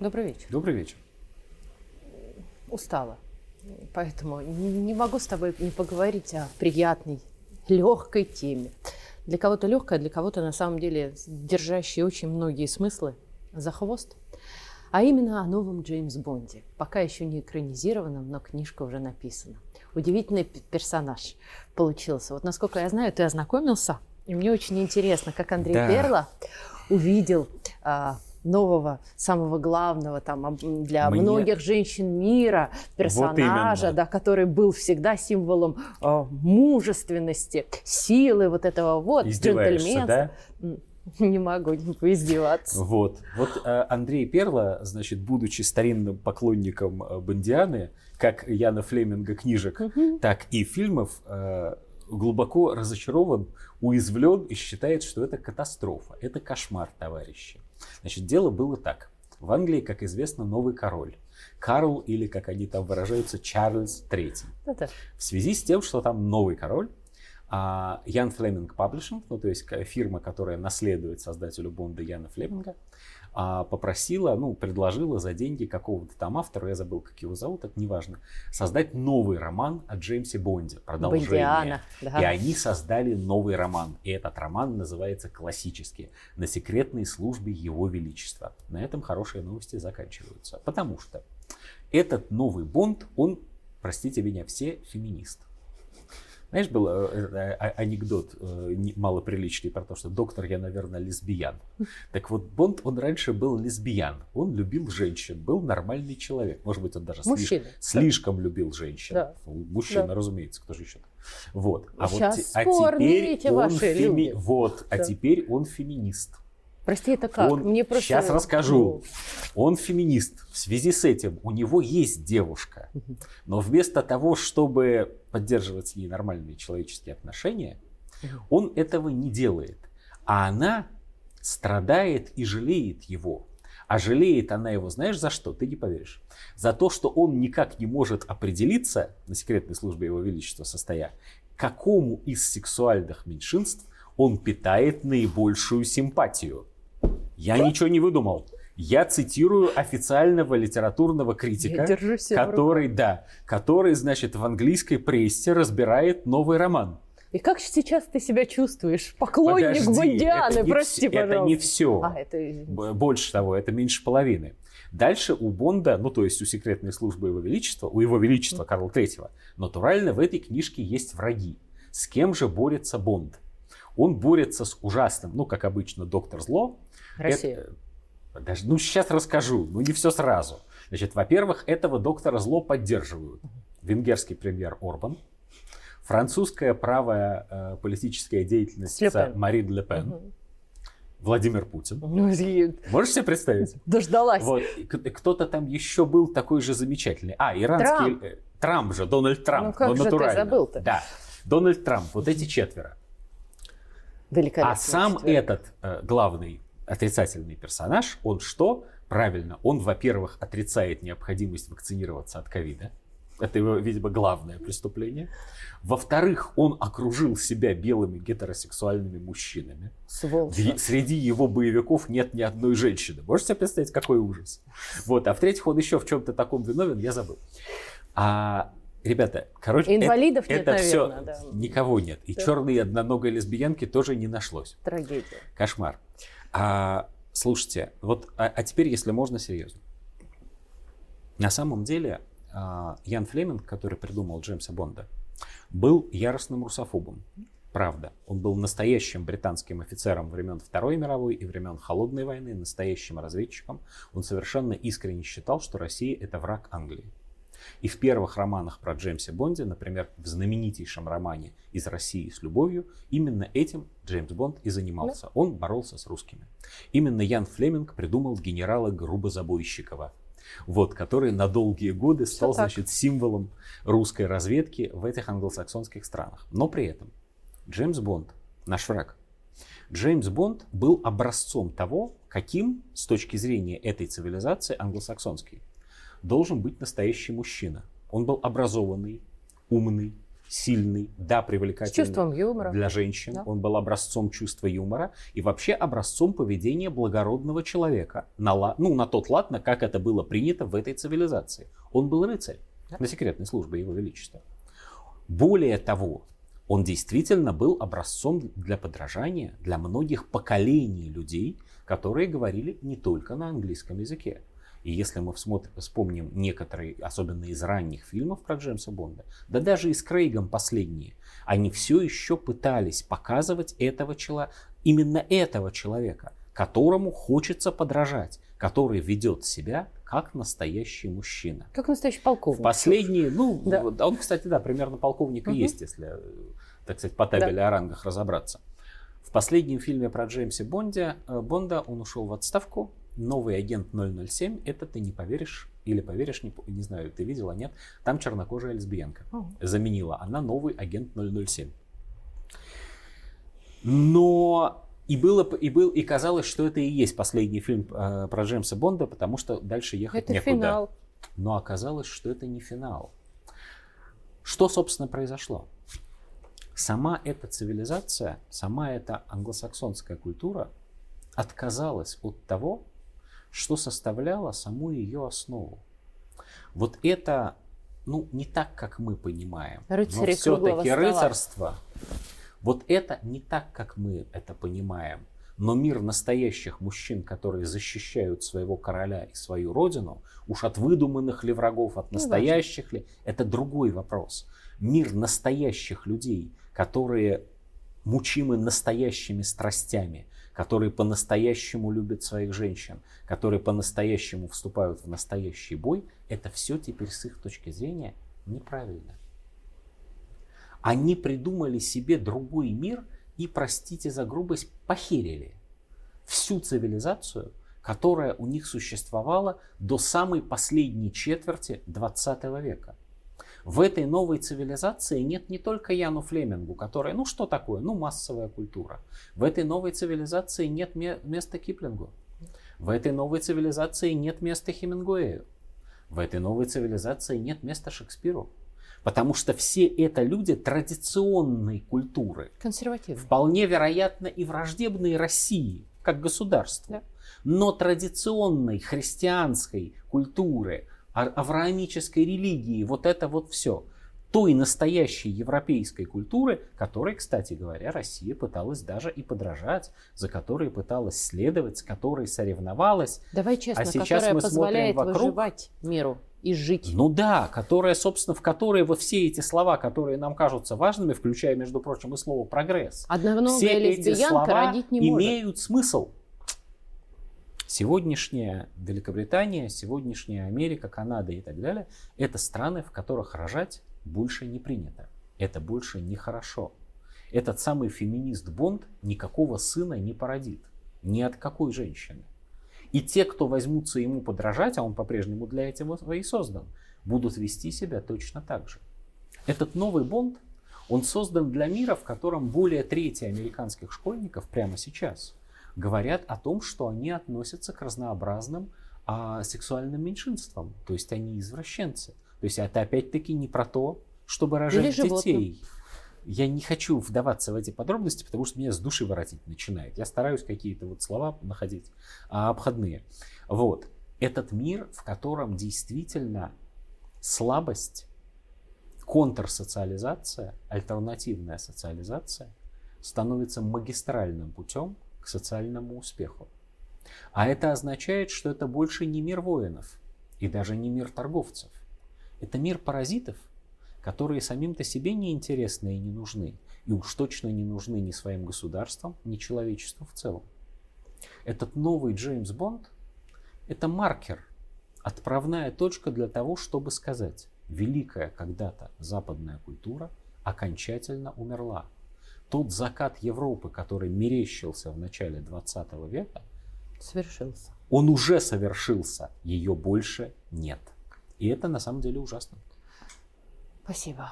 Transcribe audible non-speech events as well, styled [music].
Добрый вечер. Добрый вечер. Устала. Поэтому не могу с тобой не поговорить о приятной, легкой теме. Для кого-то легкая, для кого-то на самом деле держащая очень многие смыслы за хвост. А именно о новом Джеймс Бонде. Пока еще не экранизированном, но книжка уже написана. Удивительный персонаж получился. Вот насколько я знаю, ты ознакомился. И мне очень интересно, как Андрей да. Перла увидел а, нового, самого главного там для Мне... многих женщин мира персонажа, вот да, который был всегда символом э, мужественности, силы вот этого вот джентльменства. Да? Не могу не поиздеваться. Вот. Вот э, Андрей Перла, значит, будучи старинным поклонником э, Бондианы, как Яна Флеминга книжек, угу. так и фильмов, э, глубоко разочарован, уязвлен и считает, что это катастрофа, это кошмар, товарищи. Значит, дело было так. В Англии, как известно, новый король. Карл, или, как они там выражаются, Чарльз III. Это. В связи с тем, что там новый король, а Ян Флеминг Паблишинг, ну то есть фирма, которая наследует создателю Бонда Яна Флеминга, а, попросила, ну, предложила за деньги какого-то там автора, я забыл, как его зовут, это неважно, создать новый роман о Джеймсе Бонде, продолжение. Бондиана, да. И они создали новый роман. И этот роман называется классический «На секретной службе Его Величества». На этом хорошие новости заканчиваются. Потому что этот новый Бонд, он, простите меня, все феминист. Знаешь, был э, э, а, анекдот э, малоприличный про то, что доктор, я, наверное, лесбиян. Так вот, Бонд, он раньше был лесбиян. Он любил женщин, был нормальный человек. Может быть, он даже слишком, слишком любил женщин. Да. Мужчина, да. разумеется, кто же еще. Вот. А, Сейчас вот, а теперь он феми... вот, а да. а теперь он феминист. Прости, это как? Он, Мне просто... Сейчас расскажу. Он феминист. В связи с этим у него есть девушка. Но вместо того, чтобы поддерживать с ней нормальные человеческие отношения, он этого не делает. А она страдает и жалеет его. А жалеет она его, знаешь, за что? Ты не поверишь. За то, что он никак не может определиться, на секретной службе его величества состоя, какому из сексуальных меньшинств он питает наибольшую симпатию. Я ничего не выдумал. Я цитирую официального литературного критика, который, да, который, значит, в английской прессе разбирает новый роман. И как сейчас ты себя чувствуешь? Поклонник Подожди, Бондианы, прости, все, пожалуйста. Это не все. А, это... Больше того, это меньше половины. Дальше у Бонда, ну то есть у секретной службы Его Величества, у Его Величества Карла III, натурально в этой книжке есть враги. С кем же борется Бонд? Он борется с ужасным, ну как обычно, доктор зло, Россия. Это, даже, ну, сейчас расскажу, ну не все сразу. Значит, во-первых, этого доктора зло поддерживают венгерский премьер Орбан, французская правая э, политическая деятельность Марин Ле Пен, угу. Владимир Путин. Ну, Можешь себе представить? [laughs] Дождалась. Вот. Кто-то там еще был такой же замечательный. А, иранский... Трамп, э, Трамп же, Дональд Трамп. Ну как же натурально. ты забыл-то? Да. Дональд Трамп, вот эти четверо. А сам четверо. этот э, главный отрицательный персонаж, он что? Правильно, он, во-первых, отрицает необходимость вакцинироваться от ковида. Это его, видимо, главное преступление. Во-вторых, он окружил себя белыми гетеросексуальными мужчинами. Сволочь. Среди его боевиков нет ни одной женщины. Можете себе представить, какой ужас? Вот. А в-третьих, он еще в чем-то таком виновен, я забыл. А, ребята, короче, Инвалидов это, нет, это наверное, все да. никого нет. И да. черные одноногой лесбиянки тоже не нашлось. Трагедия. Кошмар. А, слушайте, вот, а, а теперь, если можно, серьезно. На самом деле, а, Ян Флеминг, который придумал Джеймса Бонда, был яростным русофобом. Правда, он был настоящим британским офицером времен Второй мировой и времен Холодной войны, настоящим разведчиком. Он совершенно искренне считал, что Россия это враг Англии. И в первых романах про Джеймса Бонди, например, в знаменитейшем романе «Из России с любовью», именно этим Джеймс Бонд и занимался. Он боролся с русскими. Именно Ян Флеминг придумал генерала Грубозабойщикова, вот, который на долгие годы стал, значит, символом русской разведки в этих англосаксонских странах. Но при этом Джеймс Бонд, наш враг, Джеймс Бонд был образцом того, каким с точки зрения этой цивилизации англосаксонский должен быть настоящий мужчина. Он был образованный, умный, сильный, да, привлекательный. С чувством юмора. Для женщин. Да. Он был образцом чувства юмора и вообще образцом поведения благородного человека. На, ну, на тот лад, на как это было принято в этой цивилизации. Он был рыцарь да. на секретной службе Его Величества. Более того, он действительно был образцом для подражания для многих поколений людей, которые говорили не только на английском языке. И если мы вспомним некоторые, особенно из ранних фильмов про Джеймса Бонда, да даже и с Крейгом последние, они все еще пытались показывать этого человека, именно этого человека, которому хочется подражать, который ведет себя как настоящий мужчина. Как настоящий полковник. Последние, ну, да. он, кстати, да, примерно полковник угу. и есть, если, так сказать, по табеле да. о рангах разобраться. В последнем фильме про Джеймса Бонда, э, Бонда он ушел в отставку, новый агент 007, это ты не поверишь, или поверишь, не, не знаю, ты видела, нет, там чернокожая лесбиянка. Oh. Заменила она новый агент 007. Но и было и был и казалось, что это и есть последний фильм э, про Джеймса Бонда, потому что дальше ехать это некуда. Финал. Но оказалось, что это не финал. Что, собственно, произошло? Сама эта цивилизация, сама эта англосаксонская культура отказалась от того, что составляло саму ее основу. Вот это, ну, не так, как мы понимаем. Рыцари но все-таки рыцарство, вот это не так, как мы это понимаем. Но мир настоящих мужчин, которые защищают своего короля и свою родину, уж от выдуманных ли врагов, от настоящих ли, это другой вопрос. Мир настоящих людей, которые мучимы настоящими страстями, которые по-настоящему любят своих женщин, которые по-настоящему вступают в настоящий бой, это все теперь с их точки зрения неправильно. Они придумали себе другой мир и, простите за грубость, похерили всю цивилизацию, которая у них существовала до самой последней четверти 20 века. В этой новой цивилизации нет не только Яну Флемингу, которая, ну что такое, ну массовая культура. В этой новой цивилизации нет места Киплингу. В этой новой цивилизации нет места Хемингуэю. В этой новой цивилизации нет места Шекспиру. Потому что все это люди традиционной культуры. Консервативные. Вполне вероятно и враждебной России, как государству. Да. Но традиционной христианской культуры, авраамической религии, вот это вот все. Той настоящей европейской культуры, которой, кстати говоря, Россия пыталась даже и подражать, за которой пыталась следовать, с которой соревновалась. Давай честно, а сейчас которая мы позволяет вокруг, выживать миру и жить. Ну да, которая, собственно, в которой во все эти слова, которые нам кажутся важными, включая, между прочим, и слово прогресс, Одноногая все эти слова родить не имеют может. смысл. Сегодняшняя Великобритания, сегодняшняя Америка, Канада и так далее, это страны, в которых рожать больше не принято. Это больше нехорошо. Этот самый феминист Бонд никакого сына не породит. Ни от какой женщины. И те, кто возьмутся ему подражать, а он по-прежнему для этого и создан, будут вести себя точно так же. Этот новый Бонд, он создан для мира, в котором более трети американских школьников прямо сейчас – говорят о том, что они относятся к разнообразным а, сексуальным меньшинствам. То есть они извращенцы. То есть это опять-таки не про то, чтобы рожать детей. Я не хочу вдаваться в эти подробности, потому что меня с души воротить начинает. Я стараюсь какие-то вот слова находить а, обходные. Вот. Этот мир, в котором действительно слабость, контрсоциализация, альтернативная социализация становится магистральным путем к социальному успеху. А это означает, что это больше не мир воинов и даже не мир торговцев. Это мир паразитов, которые самим-то себе не интересны и не нужны. И уж точно не нужны ни своим государствам, ни человечеству в целом. Этот новый Джеймс Бонд – это маркер, отправная точка для того, чтобы сказать, великая когда-то западная культура окончательно умерла тот закат Европы, который мерещился в начале 20 века, совершился. Он уже совершился, ее больше нет. И это на самом деле ужасно. Спасибо.